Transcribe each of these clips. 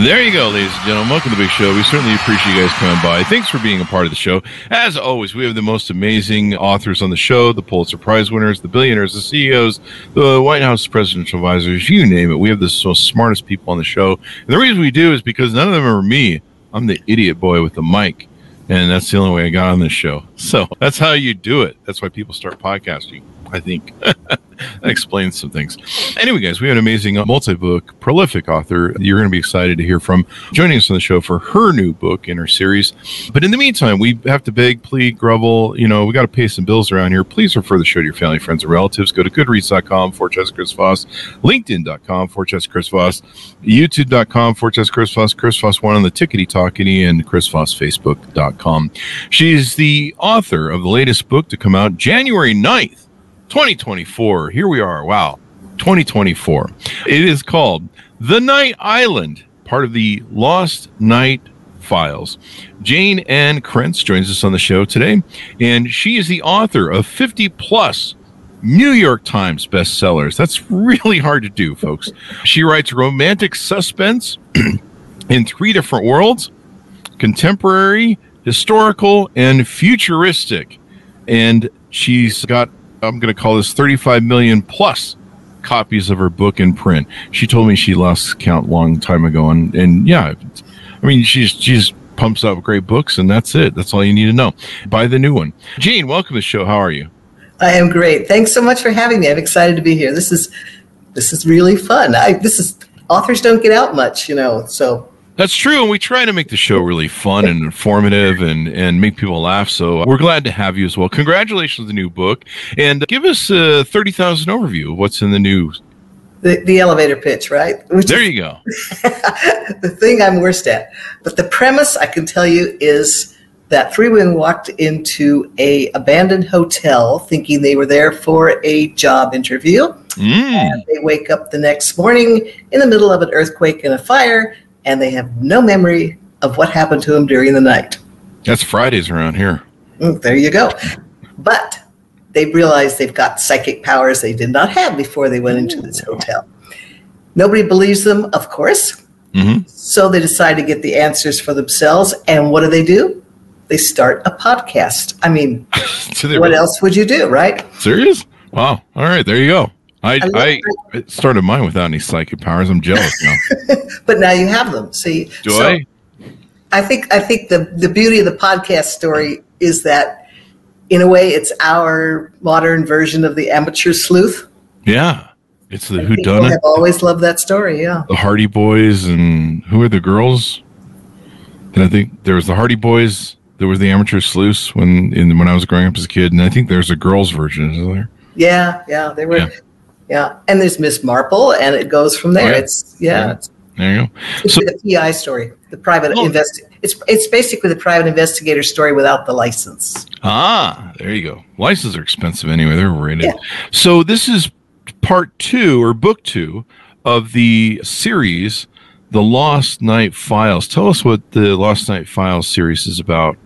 There you go, ladies and gentlemen. Welcome to the big show. We certainly appreciate you guys coming by. Thanks for being a part of the show. As always, we have the most amazing authors on the show the Pulitzer Prize winners, the billionaires, the CEOs, the White House presidential advisors, you name it. We have the smartest people on the show. And the reason we do is because none of them are me. I'm the idiot boy with the mic. And that's the only way I got on this show. So that's how you do it. That's why people start podcasting. I think. that explains some things. Anyway, guys, we have an amazing uh, multi book, prolific author you're going to be excited to hear from joining us on the show for her new book in her series. But in the meantime, we have to beg, plead, grovel. You know, we got to pay some bills around here. Please refer the show to your family, friends, and relatives. Go to goodreads.com for Chris Voss, LinkedIn.com for Chris Voss, YouTube.com for Chris Voss, Chris Voss one on the Tickety Talkity, and Chris Voss Facebook.com. She's the author of the latest book to come out January 9th. 2024. Here we are. Wow. 2024. It is called The Night Island, part of the Lost Night Files. Jayne Ann Krentz joins us on the show today, and she is the author of 50 plus New York Times bestsellers. That's really hard to do, folks. She writes romantic suspense in three different worlds contemporary, historical, and futuristic. And she's got I'm going to call this 35 million plus copies of her book in print. She told me she lost count long time ago, and and yeah, I mean she's she's pumps out great books, and that's it. That's all you need to know. Buy the new one. Jayne, welcome to the show. How are you? I am great. Thanks so much for having me. I'm excited to be here. This is this is really fun. I this is authors don't get out much, you know, so that's true, and we try to make the show really fun and informative and and make people laugh. So we're glad to have you as well. Congratulations on the new book, and give us a thirty thousand overview of what's in the news. The, the elevator pitch, right? Which there you go. the thing I'm worst at, but the premise I can tell you is that three women walked into a abandoned hotel thinking they were there for a job interview. Mm. And they wake up the next morning in the middle of an earthquake and a fire and they have no memory of what happened to them during the night. That's Fridays around here. Mm, there you go. But they realize they've got psychic powers they did not have before they went into this hotel. Nobody believes them, of course. Mm-hmm. So they decide to get the answers for themselves. And what do they do? They start a podcast. I mean, so what really- else would you do, right? Serious? Wow. All right. There you go. I, I, I, started mine without any psychic powers. I'm jealous now. but now you have them. See, do so I? I think I think the the beauty of the podcast story is that, in a way, it's our modern version of the amateur sleuth. Yeah, it's the who done it. I've always loved that story. Yeah, the Hardy Boys and who are the girls? And I think there was the Hardy Boys. There was the amateur sleuths when in when I was growing up as a kid, and I think there's a girls' version. Is there? Yeah, yeah, they were. Yeah yeah. And there's Miss Marple, and it goes from there. Oh, yeah. It's yeah. yeah. It's, there you go. It's so, the PI story, the private oh. invest. It's it's basically the private investigator story without the license. Ah, there you go. Licenses are expensive anyway. They're rated. Yeah. So this is part two or book two of the series, The Lost Night Files. Tell us what the Lost Night Files series is about.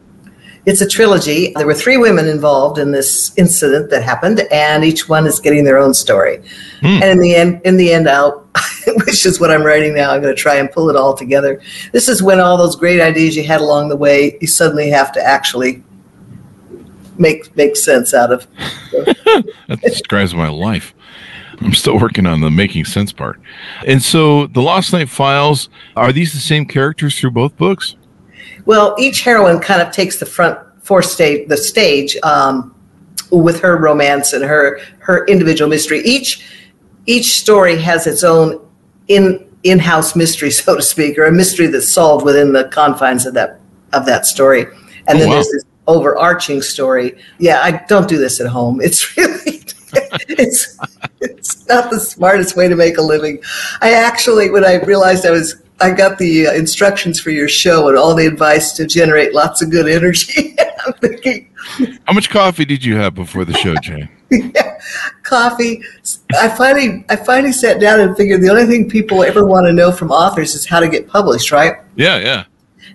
It's a trilogy. There were three women involved in this incident that happened, and each one is getting their own story. Mm. And in the end, in the end, out, which is what I'm writing now, I'm going to try and pull it all together. This is when all those great ideas you had along the way, you suddenly have to actually make make sense out of. that describes my life. I'm still working on the making sense part. And so, the Lost Night Files are these the same characters through both books? Well, each heroine kind of takes the front for stage the stage um, with her romance and her her individual mystery. Each each story has its own in in-house mystery, so to speak, or a mystery that's solved within the confines of that of that story. and Oh, then wow. there's this overarching story. Yeah, I don't do this at home. It's really it's it's not the smartest way to make a living. I actually, when I realized I was, I got the uh, instructions for your show and all the advice to generate lots of good energy. I'm thinking How much coffee did you have before the show, Jayne? coffee. I finally, I finally sat down and figured the only thing people ever want to know from authors is how to get published, right? Yeah, yeah.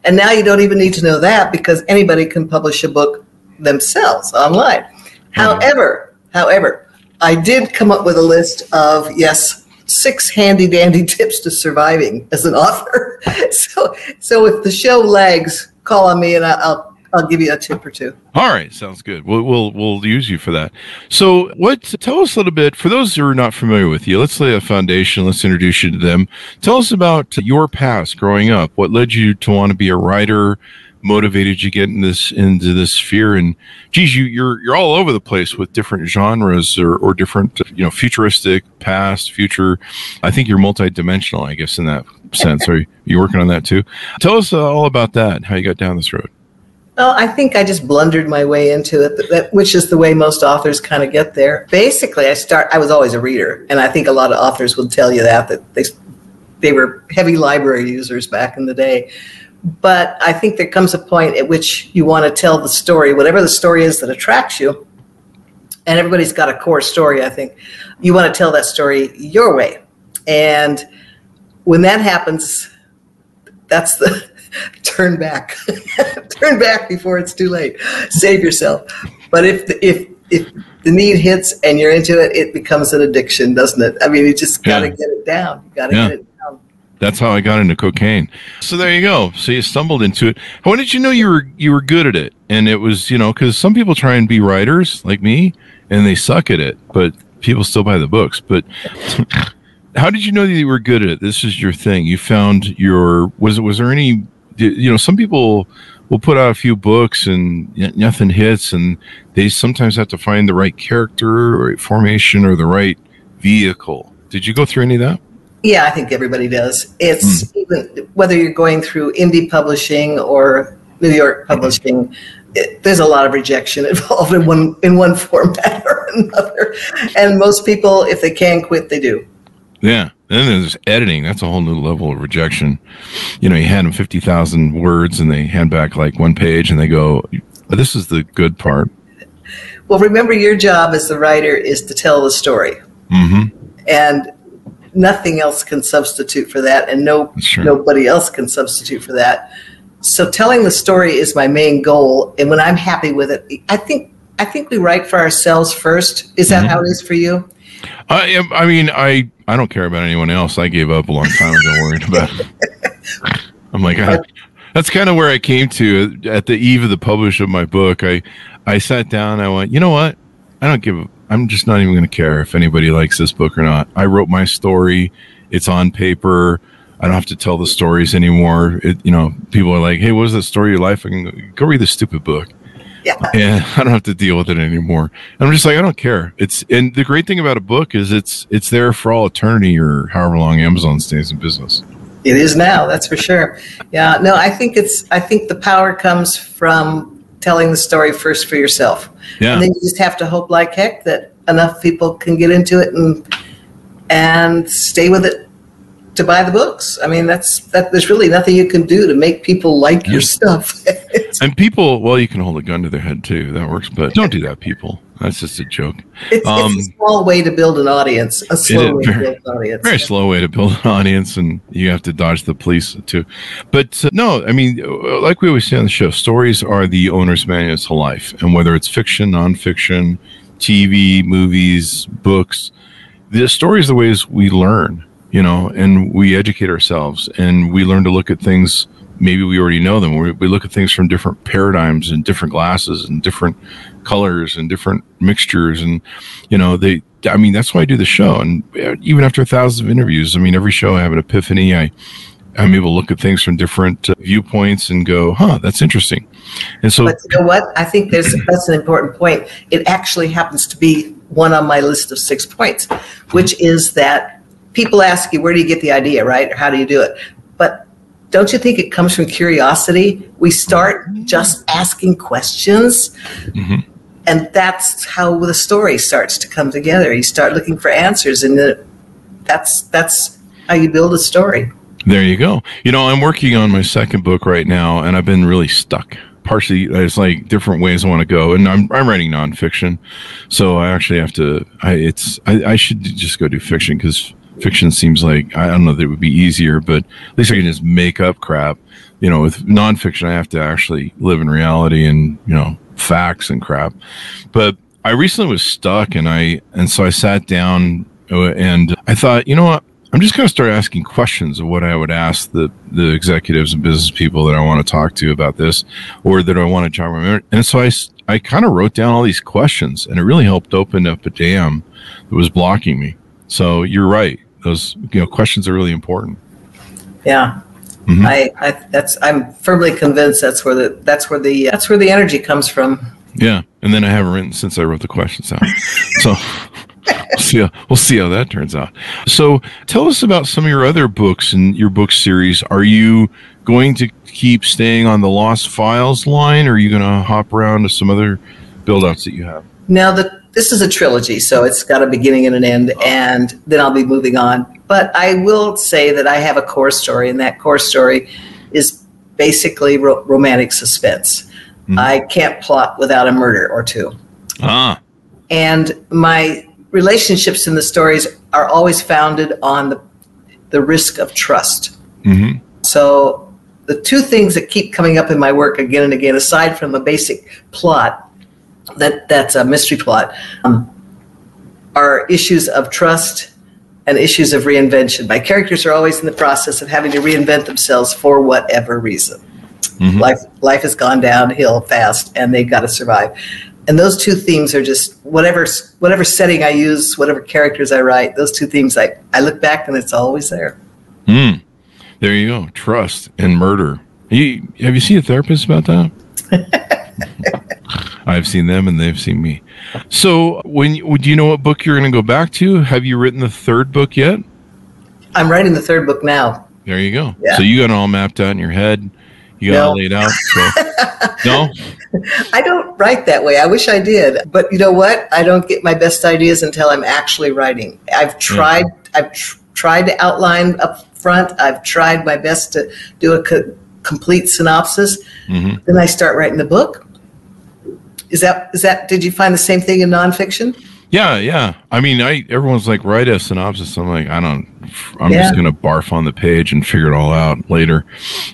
And now you don't even need to know that because anybody can publish a book themselves online. However, however, I did come up with a list of yes, six handy dandy tips to surviving as an author. So, so if the show lags, call on me and I'll I'll give you a tip or two. All right, sounds good. We'll we'll we'll use you for that. So, what? Tell us a little bit for those who are not familiar with you. Let's lay a foundation. Let's introduce you to them. Tell us about your past growing up. What led you to want to be a writer? Motivated you get in this into this sphere? And geez, you you're you're all over the place with different genres or or different you know futuristic, past, future. I think you're multidimensional. I guess in that sense. Are you working on that too? Tell us uh, all about that. How you got down this road. Well, I think I just blundered my way into it, that, which is the way most authors kind of get there. Basically, I start. I was always a reader, and I think a lot of authors will tell you that that they they were heavy library users back in the day. But I think there comes a point at which you want to tell the story, whatever the story is that attracts you. And everybody's got a core story. I think you want to tell that story your way, and when that happens, that's the turn back turn back before it's too late save yourself but if the, if if the need hits and you're into it it becomes an addiction doesn't it i mean you just got to Yeah. get it down you got to Yeah. get it That's how I got into cocaine. So there you go. So you stumbled into it. When did you know you were you were good at it? And it was you know because some people try and be writers like me and they suck at it, but people still buy the books. But how did you know that you were good at it? This is your thing. You found your was it was there any you know some people will put out a few books and nothing hits and they sometimes have to find the right character or formation or the right vehicle. Did you go through any of that? Yeah i think everybody does it's even whether you're going through indie publishing or new york publishing it, there's a lot of rejection involved in one in one format or another and most people if they can quit they do Yeah. And then there's editing. That's a whole new level of rejection. You know, you hand them 50,000 words and they hand back like one page and they go, this is the good part. Well, remember, your job as the writer is to tell the story, hmm and nothing else can substitute for that, and no true. nobody else can substitute for that. So, telling the story is my main goal, and when I'm happy with it, I think I think we write for ourselves first. Is that Mhm. how it is for you? I, I mean, I, I don't care about anyone else. I gave up a long time ago worried about it. I'm like, I, that's kind of where I came to at the eve of the publish of my book. I, I sat down. I went, you know what? I don't give. I'm just not even going to care if anybody likes this book or not. I wrote my story. It's on paper. I don't have to tell the stories anymore. It, you know, people are like, "Hey, what was the story of your life?" I can go, go read this stupid book Yeah. and I don't have to deal with it anymore. And I'm just like, I don't care. It's and the great thing about a book is it's it's there for all eternity or however long Amazon stays in business. It is now, that's for sure. Yeah, no, I think it's. I think the power comes from telling the story first for yourself. Yeah. And then you just have to hope like heck that enough people can get into it and and stay with it to buy the books. I mean, that's that. There's really nothing you can do to make people like your stuff. And people, well, you can hold a gun to their head too. That works, but don't do that, people. That's just a joke. it's, Um, it's a small way to build an audience. A slow way to very- build an audience. Very slow way to build an audience, and you have to dodge the police too. But uh, no, I mean, uh, like we always say on the show, stories are the owner's manual to life, and whether it's fiction, nonfiction, TV, movies, books, the story is the ways we learn, you know, and we educate ourselves, and we learn to look at things. Maybe we already know them. We, we look at things from different paradigms and different glasses and different colors and different mixtures, and you know, they. I mean, that's why I do the show, and uh, even after thousands of interviews, I mean, every show I have an epiphany. I I'm able to look at things from different uh, viewpoints and go, "Huh, that's interesting." And so, But you know what? I think there's that's an important point. It actually happens to be one on my list of six points, which is that people ask you, where do you get the idea, right? Or how do you do it? But don't you think it comes from curiosity? We start just asking questions. Mm-hmm. And that's how the story starts to come together. You start looking for answers, and that's that's how you build a story. There you go. You know, I'm working on my second book right now, and I've been really stuck. Partially, there's like different ways I want to go, and I'm I'm writing nonfiction, so I actually have to. I it's I, I should just go do fiction because fiction seems like I don't know that it would be easier, but at least I can just make up crap. You know, with nonfiction, I have to actually live in reality and you know facts and crap. But I recently was stuck, and I and so I sat down uh, and I thought, you know what? I'm just going to start asking questions of what I would ask the, the executives and business people that I want to talk to about this or that I want to jog my. And so I, I kind of wrote down all these questions and it really helped open up a dam that was blocking me. So you're right. Those you know questions are really important. Yeah. Mm-hmm. I, I that's I'm firmly convinced that's where the that's where the that's where the energy comes from. Yeah, and then I haven't written since I wrote the questions out. so we'll see how, we'll see how that turns out. So tell us about some of your other books and your book series. Are you going to keep staying on the Lost Files line, or are you going to hop around to some other build outs that you have? Now the this is a trilogy, so it's got a beginning and an end, and then I'll be moving on. But I will say that I have a core story, and that core story is basically ro- romantic suspense. Mm-hmm. I can't plot without a murder or two. Ah. And my relationships in the stories are always founded on the, the risk of trust. Mm-hmm. So the two things that keep coming up in my work again and again, aside from the basic plot, that that's a mystery plot, um, are issues of trust and issues of reinvention. My characters are always in the process of having to reinvent themselves for whatever reason. Mm-hmm. Life life has gone downhill fast, and they've got to survive. And those two themes are just whatever whatever setting I use, whatever characters I write. Those two themes, I I look back and it's always there. Mm. There you go. Trust and murder. You, have you seen a therapist about that? I've seen them and they've seen me. So, when do you know what book you're going to go back to? Have you written the third book yet? I'm writing the third book now. There you go. Yeah. So you got it all mapped out in your head. You got no. it laid out. So. no. I don't write that way. I wish I did, but you know what? I don't get my best ideas until I'm actually writing. I've tried. Yeah. I've tr- tried to outline up front. I've tried my best to do a co- complete synopsis. Mm-hmm. Then I start writing the book is that is that? Did you find the same thing in nonfiction? Yeah, yeah. I mean, I everyone's like write a synopsis. I'm like, I don't. I'm yeah. just gonna barf on the page and figure it all out later.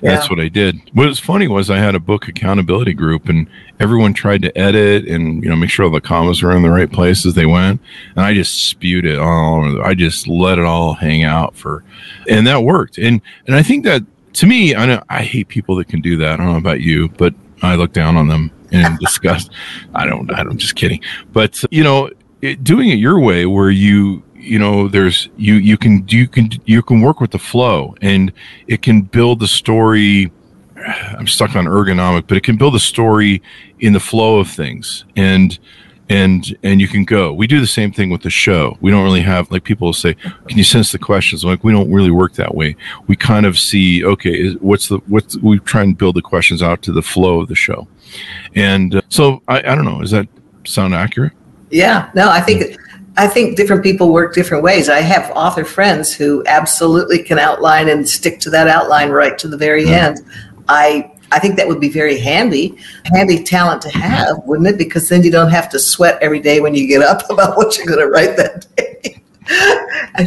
Yeah. That's what I did. What was funny was I had a book accountability group, and everyone tried to edit and you know make sure all the commas were in the right places they went, and I just spewed it all. I just let it all hang out for, and that worked. And and I think that to me, I know I hate people that can do that. I don't know about you, but I look down on them and discuss. I don't. I'm just kidding. But you know, it, doing it your way, where you you know there's you you can you can you can work with the flow, and it can build the story. I'm stuck on ergonomic, but it can build a story in the flow of things, and and and you can go. We do the same thing with the show. We don't really have like people will say, "Can you sense the questions?" like we don't really work that way. We kind of see, okay, what's the what's we try and build the questions out to the flow of the show, and uh, so I, I don't know. Does that sound accurate? Yeah. No, I think. I think different people work different ways. I have author friends who absolutely can outline and stick to that outline right to the very yeah. end. I I think that would be very handy, handy talent to have, wouldn't it? Because then you don't have to sweat every day when you get up about what you're going to write that day.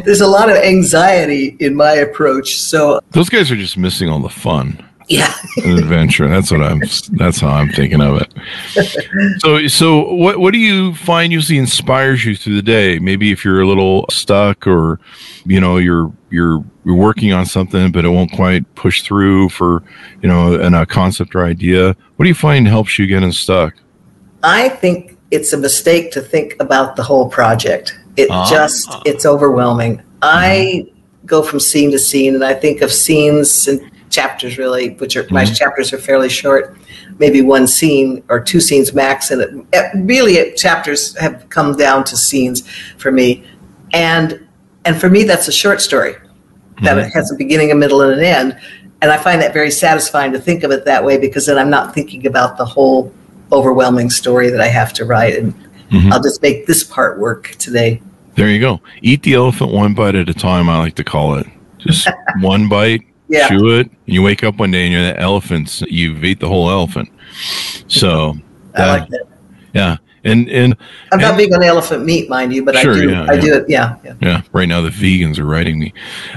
There's a lot of anxiety in my approach. So those guys are just missing all the fun yeah. An adventure. That's what i'm that's how i'm thinking of it. So so what what do you find usually inspires you through the day? Maybe if you're a little stuck or you know you're you're you're working on something but it won't quite push through for you know and a concept or idea. What do you find helps you get unstuck i think it's a mistake to think about the whole project. It uh, just it's overwhelming. I mm-hmm. go from scene to scene and i think of scenes and chapters really, which are mm-hmm. my chapters are fairly short, maybe one scene or two scenes max, and it, it, really it, chapters have come down to scenes for me, and and for me that's a short story that mm-hmm. has a beginning, a middle, and an end. and I find that very satisfying to think of it that way because then I'm not thinking about the whole overwhelming story that I have to write, and Mhm. I'll just make this part work today. There you go. Eat the elephant one bite at a time. I like to call it just one bite. Yeah. Chew it. And you wake up one day and you're the elephants. You've ate the whole elephant. So I Yeah. like that. yeah, and and I'm not And- big on elephant meat, mind you, but Sure, I do. yeah, I yeah. do it. Yeah, yeah. Yeah, right now the vegans are writing me.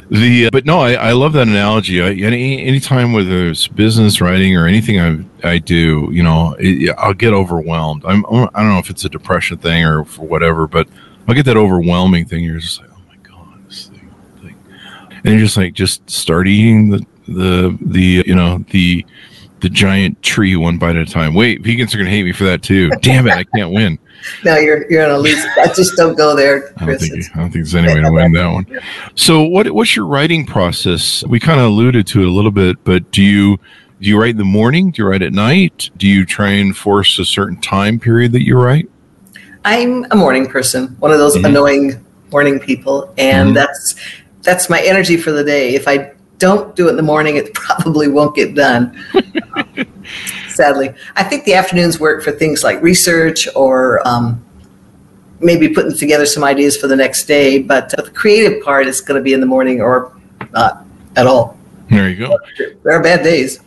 The uh, but no, I, I love that analogy. I, any anytime whether it's business writing or anything I I do, you know, it, I'll get overwhelmed. I'm I don't know if it's a depression thing or for whatever, but I'll get that overwhelming thing. You're just like, oh my god, this thing, thing. And you're just like, just start eating the the the you know the the giant tree one bite at a time. Wait, vegans are gonna hate me for that too. Damn it, I can't win. No, you're you're on a loose. I just don't go there, I don't think I don't think there's any way to win that one. So, what what's your writing process? We kind of alluded to it a little bit, but do you do you write in the morning? Do you write at night? Do you try and force a certain time period that you write? I'm a morning person, one of those Mhm. annoying morning people, and Mhm. that's that's my energy for the day. If I don't do it in the morning, it probably won't get done. Sadly, I think the afternoons work for things like research or um, maybe putting together some ideas for the next day. But the creative part is going to be in the morning or not at all. There you go. There are bad days.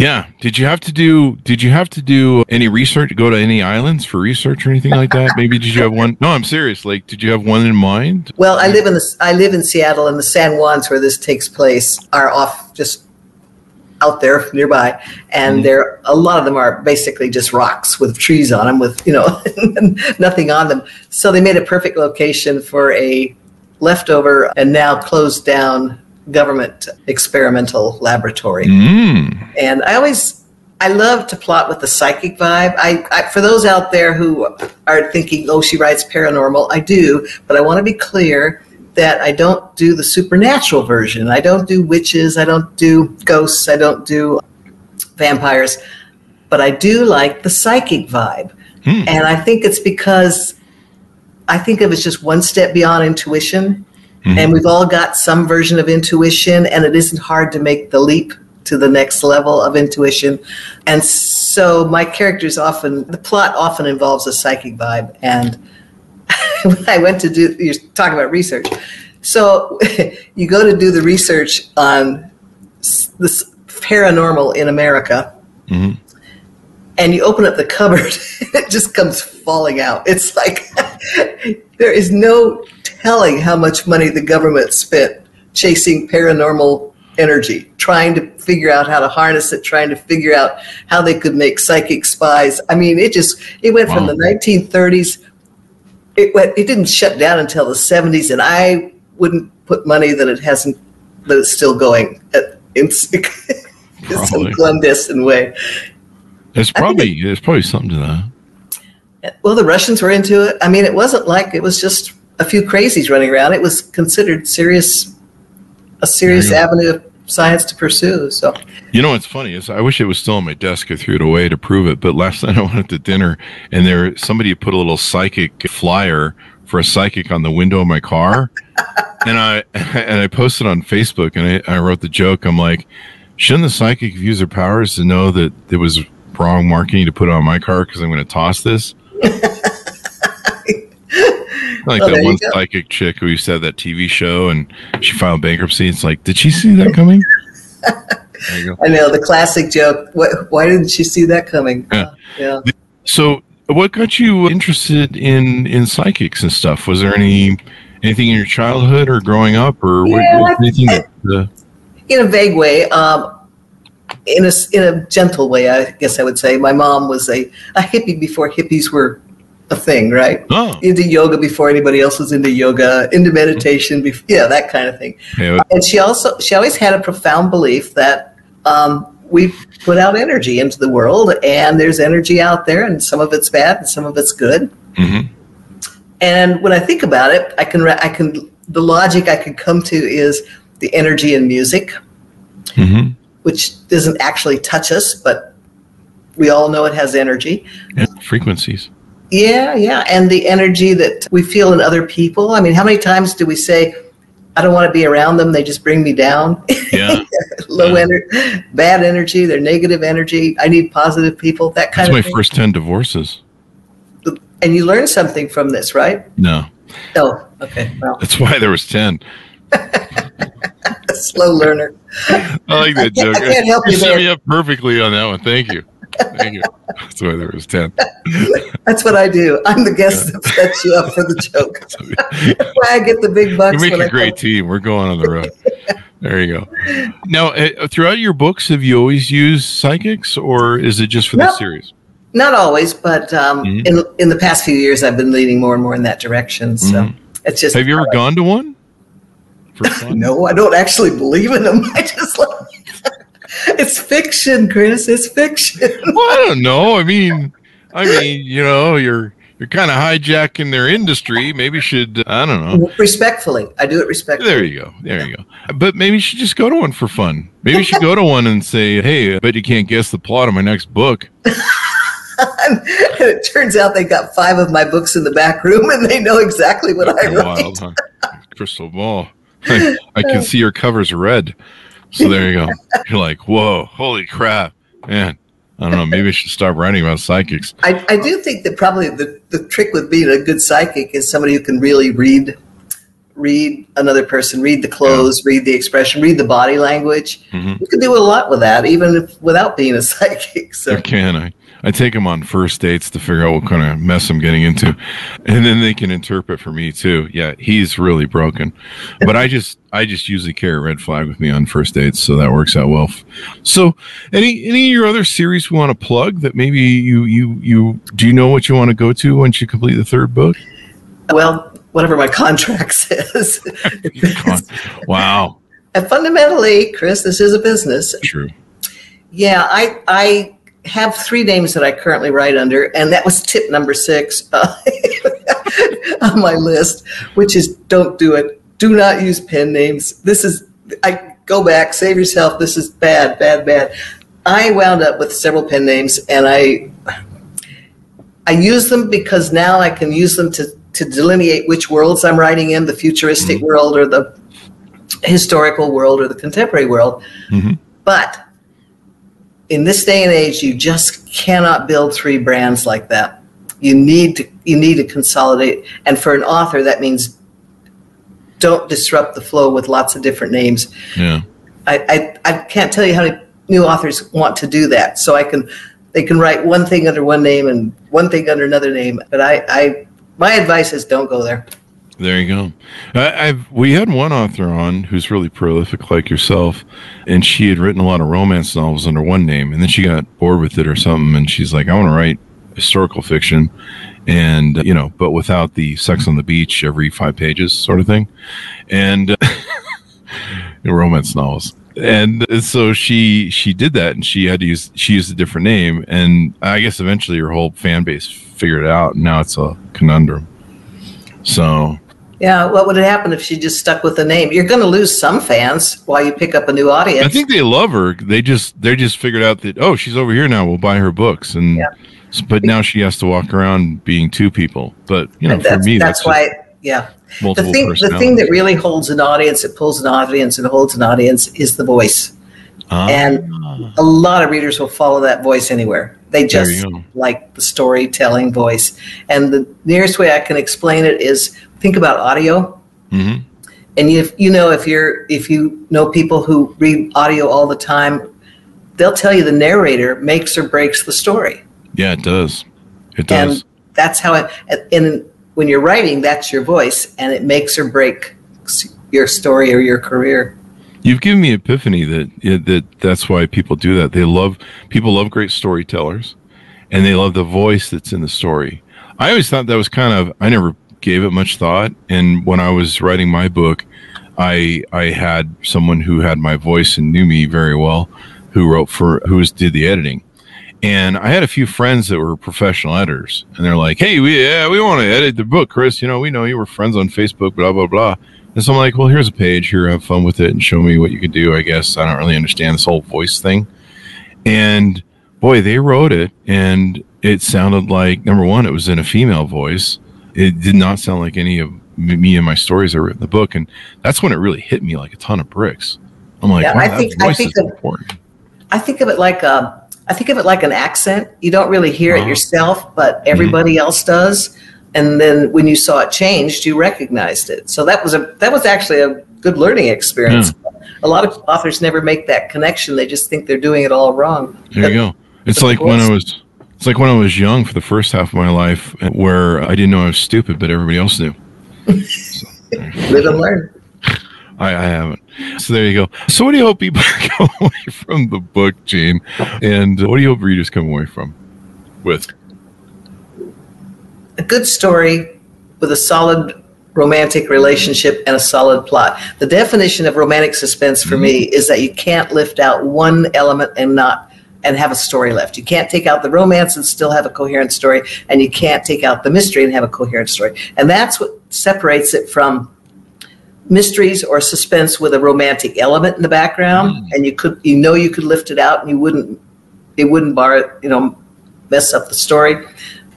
Yeah. Did you have to do Did you have to do any research? Go to any islands for research or anything like that? Maybe did you have one? No, I'm serious. Like, did you have one in mind? Well, I live in the I live in Seattle, and the San Juans where this takes place are off just out there nearby, and Mhm. there a lot of them are basically just rocks with trees on them, with you know nothing on them. So they made a perfect location for a leftover and now closed down government experimental laboratory. Mm. And I always, I love to plot with the psychic vibe. I, I, for those out there who are thinking, oh, she writes paranormal, I do, but I want to be clear that I don't do the supernatural version. I don't do witches. I don't do ghosts. I don't do vampires, but I do like the psychic vibe. Hmm. And I think it's because I think of it as just one step beyond intuition. Mhm. And we've all got some version of intuition, and it isn't hard to make the leap to the next level of intuition. And so my characters often, the plot often involves a psychic vibe. And when I went to do, you're talking about research. So you go to do the research on this paranormal in America, Mhm. and you open up the cupboard, it just comes falling out. It's like there is no telling how much money the government spent chasing paranormal energy, trying to figure out how to harness it, trying to figure out how they could make psychic spies. I mean, it just it went from the 1930s. It went. It didn't shut down until the 70s, and I wouldn't put money that it hasn't that it's still going at, in, in some clandestine way. There's probably there's probably something to that. Well, the Russians were into it. I mean, it wasn't like it was just a few crazies running around. It was considered serious, a serious you avenue of science to pursue. So, You know what's funny is I wish it was still on my desk. I threw it away to prove it. But last night I went to dinner and there somebody put a little psychic flyer for a psychic on the window of my car, and I and I posted on Facebook and I, I wrote the joke. I'm like, shouldn't the psychic use their powers to know that it was wrong marketing to put on my car because I'm going to toss this? Like Oh, that one psychic chick who used to have that TV show and she filed bankruptcy. It's like, did she see that coming? there you go. I know the classic joke. What, why didn't she see that coming? Yeah. Uh, yeah. So, what got you interested in in psychics and stuff? Was there any anything in your childhood or growing up, or what, Yeah, what- anything that? Uh, in a vague way, um, in a in a gentle way, I guess I would say. My mom was a, a hippie before hippies were a thing, right? oh, Into yoga before anybody else was into yoga, into meditation, before, yeah, that kind of thing. yeah, And she also she always had a profound belief that um, we put out energy into the world, and there's energy out there, and some of it's bad, and some of it's good. mhm. And when I think about it, I can I can the logic I can come to is the energy in music, Mhm. Which doesn't actually touch us, but we all know it has energy. Yeah, frequencies. Yeah, yeah, and the energy that we feel in other people. I mean, how many times do we say, I don't want to be around them. They just bring me down. Yeah. Low Yeah. energy, bad energy. They're negative energy. I need positive people. That kind That's my of thing. first 10 divorces. and you learn something from this, right? No. Oh, okay. Well, That's why there was 10. slow learner. I like that I joke. I can't help you set me up perfectly on that one. Thank you. Thank you. That's why there was 10. That's what I do. I'm the guest that sets you up for the joke. That's why I get the big bucks. We make a I great come- team. We're going on the road. There you go. Now, uh, throughout your books, have you always used psychics, or is it just for No. this series? Not always, but um, Mhm. in in the past few years, I've been leaning more and more in that direction. So Mhm. it's just. Have you ever gone to one? Fun? No, I don't actually believe in them. I just like. it's fiction, Chris. It's fiction. Well, I don't know. I mean, I mean, you know, you're you're kind of hijacking their industry. Maybe should uh, I don't know. respectfully, I do it respectfully. There you go. There you go. But maybe you should just go to one for fun. Maybe you should go to one and say, "Hey, I bet you can't guess the plot of my next book." and it turns out they got five of my books in the back room, and they know exactly what I write. Wild, huh? Crystal ball. I, I can see your covers red. So there you go. You're like, whoa, holy crap, man. I don't know. Maybe I should start writing about psychics. I, I do think that probably the, the trick with being a good psychic is somebody who can really read read another person, read the clothes, read the expression, read the body language. Mhm. You can do a lot with that, even if, without being a psychic. So Or can I? I take them on first dates to figure out what kind of mess I'm getting into, and then they can interpret for me too. Yeah, he's really broken, but I just I just usually carry a red flag with me on first dates, so that works out well. So, any any of your other series we want to plug that maybe you you you do you know what you want to go to once you complete the third book? well, whatever my contract says. Wow, and fundamentally, Chris, this is a business. true. Yeah, I I have three names that I currently write under, and that was tip number six uh, on my list, which is don't do it. Do not use pen names. This is I go back, save yourself. This is bad, bad, bad. I wound up with several pen names, and I I use them because now I can use them to to delineate which worlds I'm writing in, the futuristic world or the historical world or the contemporary world. Mhm. But in this day and age, you just cannot build three brands like that. You need to you need to consolidate. And for an author, that means don't disrupt the flow with lots of different names. Yeah. I, I, I can't tell you how many new authors want to do that. So I can they can write one thing under one name and one thing under another name. But I, I my advice is don't go there. There you go. I, I've we had one author on who's really prolific, like yourself, and she had written a lot of romance novels under one name, and then she got bored with it or something, and she's like, I want to write historical fiction, and you know, but without the sex on the beach every five pages sort of thing, and romance novels. And so she she did that, and she had to use she used a different name, and I guess eventually her whole fan base figured it out, and now it's a conundrum. So Yeah, what would have happened if she just stuck with the name? You're going to lose some fans while you pick up a new audience. I think they love her. They just they just figured out that oh she's over here now. We'll buy her books and Yeah. but now she has to walk around being two people. But you know for me that's that's, why, yeah. The thing, the thing that really holds an audience, it pulls an audience and holds an audience is the voice. Ah, and A lot of readers will follow that voice anywhere. They just like the storytelling voice. And the nearest way I can explain it is think about audio. mhm. And if you know if you're if you know people who read audio all the time, they'll tell you the narrator makes or breaks the story. yeah, it does. It does. and that's how it and when you're writing that's your voice and it makes or breaks your story or your career You've given me epiphany that that that's why people do that. They love people love great storytellers, and they love the voice that's in the story. I always thought that was kind of I never gave it much thought, and when I was writing my book, I I had someone who had my voice and knew me very well, who wrote for who was did the editing. And I had a few friends that were professional editors, and they're like, "Hey, we yeah, we want to edit the book, Chris. You know, we know you were friends on Facebook, blah blah blah." And so I'm like, well, here's a page. Here, have fun with it and show me what you can do. I guess I don't really understand this whole voice thing. And boy, they wrote it, and it sounded like number one, it was in a female voice. It did not sound like any of me and my stories I wrote in the book, and that's when it really hit me like a ton of bricks. I'm like, Yeah, wow, I that think- I voice think is of- important. I think of it like a, I think of it like an accent. You don't really hear Uh-huh. it yourself, but everybody else does. And then when you saw it changed, you recognized it. So that was a that was actually a good learning experience. Hmm. A lot of authors never make that connection. They just think they're doing it all wrong. There you go. It's like when I was. It's like when I was young for the first half of my life, uh, where I didn't know I was stupid, but everybody else knew. Live and learn. I, I haven't. So there you go. So what do you hope people come away from the book, Gene? And what do you hope readers come away from with? A good story with a solid romantic relationship and a solid plot. The definition of romantic suspense for me is that you can't lift out one element and not and have a story left. You can't take out the romance and still have a coherent story and you can't take out the mystery and have a coherent story. And that's what separates it from mysteries or suspense with a romantic element in the background mm. and you could you know you could lift it out and you wouldn't it wouldn't bar it, you know mess up the story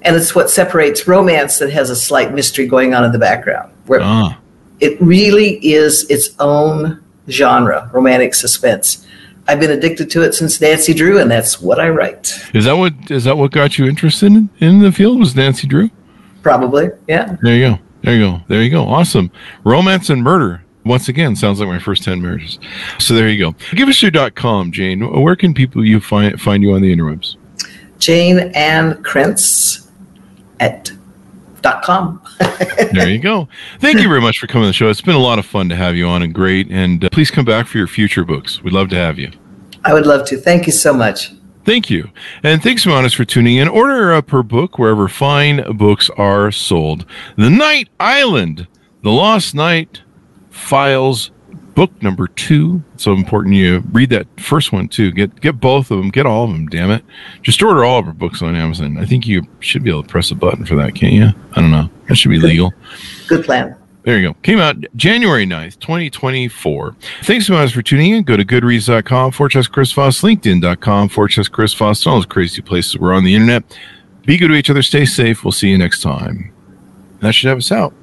and it's what separates romance that has a slight mystery going on in the background where Ah, it really is its own genre romantic suspense i've been addicted to it since nancy drew and that's what i write is that what is that what got you interested in, in the field? Was Nancy Drew? probably yeah There you go. There you go. There you go. Awesome. Romance and murder. Once again, sounds like my first 10 marriages. So there you go. Give us your dot com, Jayne. Where can people you find find you on the interwebs? jayne ann krentz at dot com There you go. Thank you very much for coming to the show. It's been a lot of fun to have you on and great. And uh, please come back for your future books. We'd love to have you. i would love to thank you so much Thank you. And thanks, Monis, for tuning in. Order uh, per book wherever fine books are sold. The Night Island, The Lost Night Files, book number two. It's so important you read that first one too. Get get both of them. Get all of them, damn it. Just order all of our books on Amazon. I think you should be able to press a button for that, can't you? I don't know. That should be legal. good plan There you go. Came out January 9th, 2024. Thanks so much for tuning in. Go to goodreads.com, Fortress Chris Voss, LinkedIn.com, Fortress Chris Voss, all those crazy places we're on the internet. Be good to each other. Stay safe. We'll see you next time. That should have us out.